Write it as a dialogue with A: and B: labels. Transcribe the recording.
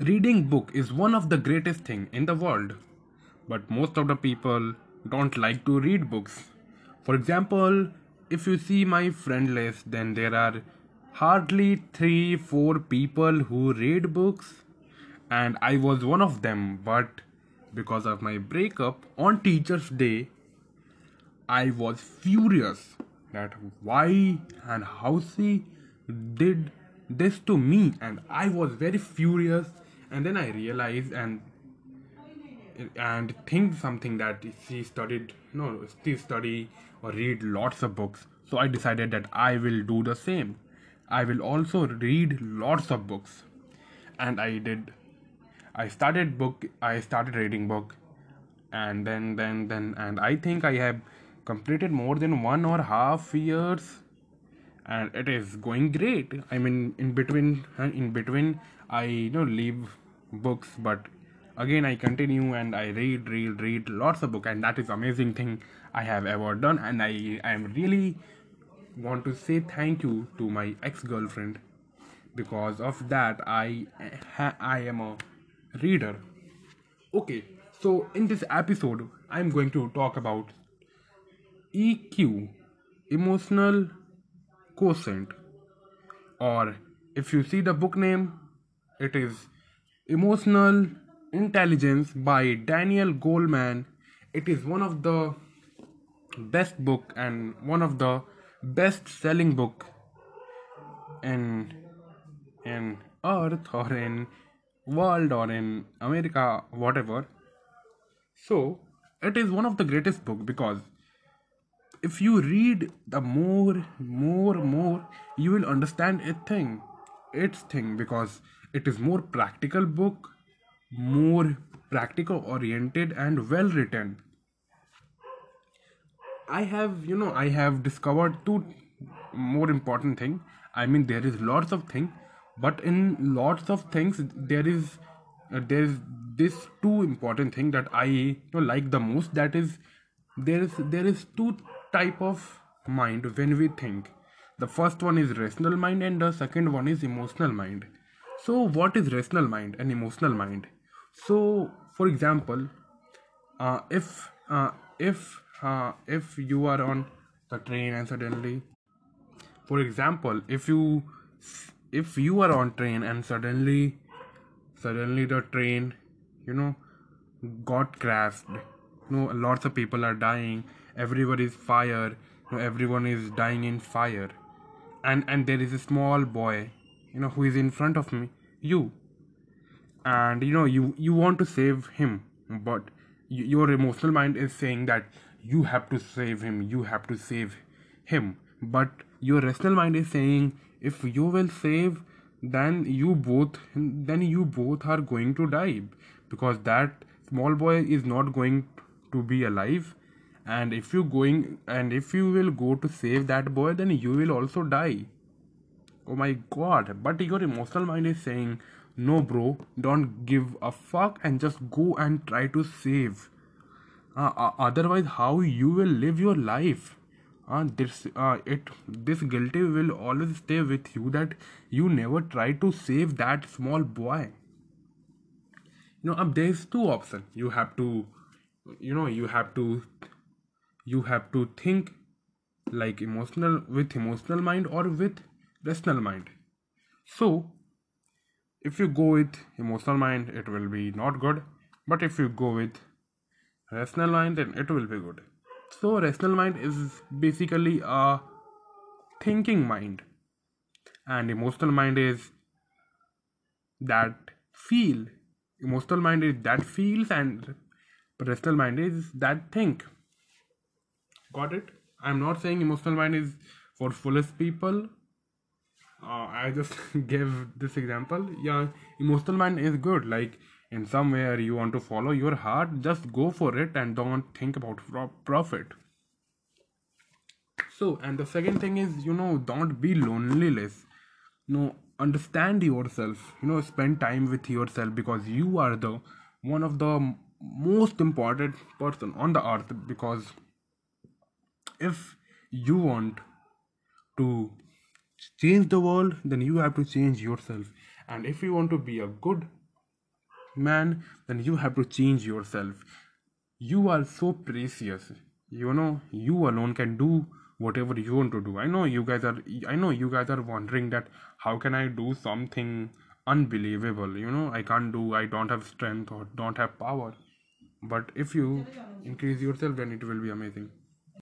A: reading book is one of the greatest thing in the world. But most of the people don't like to read books. For example if you see my friend list then there are hardly 3 4 people who read books. And i was one of them but because of my breakup on teachers day i was furious that why and how she did this to me. And i was very furious and then i realized and and think something that she studied no she study or read lots of books. So i decided that i will do the same. I will also read lots of books. And i did. I started book i started reading book. And then then then and i think i have completed more than one or half years. And it is going great. I mean in between in between i you know leave books but again i continue and i read read read lots of book and that is amazing thing i have ever done and i i am really want to say thank you to my ex-girlfriend. Because of that i i am a reader. Okay so in this episode i'm going to talk about eq emotional quotient. Or if you see the book name it is emotional intelligence by daniel goleman. It is one of the best book and one of the best selling book in in earth or in world or in america whatever. So it is one of the greatest book because if you read the more more more you will understand a thing its thing because it is more practical book more practical oriented and well written. I have you know i have discovered two more important thing. I mean there is lots of thing but in lots of things there is uh, there is this two important thing that i you know, like the most. That is there is there is two type of mind when we think. The first one is rational mind and the second one is emotional mind so what is rational mind and emotional mind? So for example uh, if uh, if uh, if you are on the train and suddenly for example if you if you are on train and suddenly suddenly the train you know got crashed you know lots of people are dying everyone is fire you know, everyone is dying in fire. And and there is a small boy you know who is in front of me? You. And you know you you want to save him but your emotional mind is saying that you have to save him you have to save him. But your rational mind is saying if you will save then you both then you both are going to die. Because that small boy is not going to be alive. And if you going and if you will go to save that boy then you will also die oh my god. But your emotional mind is saying no bro don't give a fuck and just go and try to save. Uh, uh, otherwise how you will live your life? Uh, this uh, it this guilty will always stay with you that you never try to save that small boy. You know um, there's two options you have to you know you have to you have to think like emotional with emotional mind or with rational mind. So if you go with emotional mind it will be not good. But if you go with rational mind then it will be good. So rational mind is basically a thinking mind. And emotional mind is that feel. Emotional mind is that feels and rational mind is that think. Got it? I'm not saying emotional mind is for foolish people uh, i just gave this example. Yeah emotional mind is good. Like in somewhere you want to follow your heart just go for it and don't think about profit. So and the second thing is you know don't be loneless. You know understand yourself. You know spend time with yourself because you are the one of the most important person on the earth because if you want to change the world then you have to change yourself. And if you want to be a good man then you have to change yourself. You are so precious. You know you alone can do whatever you want to do. I know you guys are i know you guys are wondering that how can i do something unbelievable? You know i can't do i don't have strength or don't have power. But if you increase yourself then it will be amazing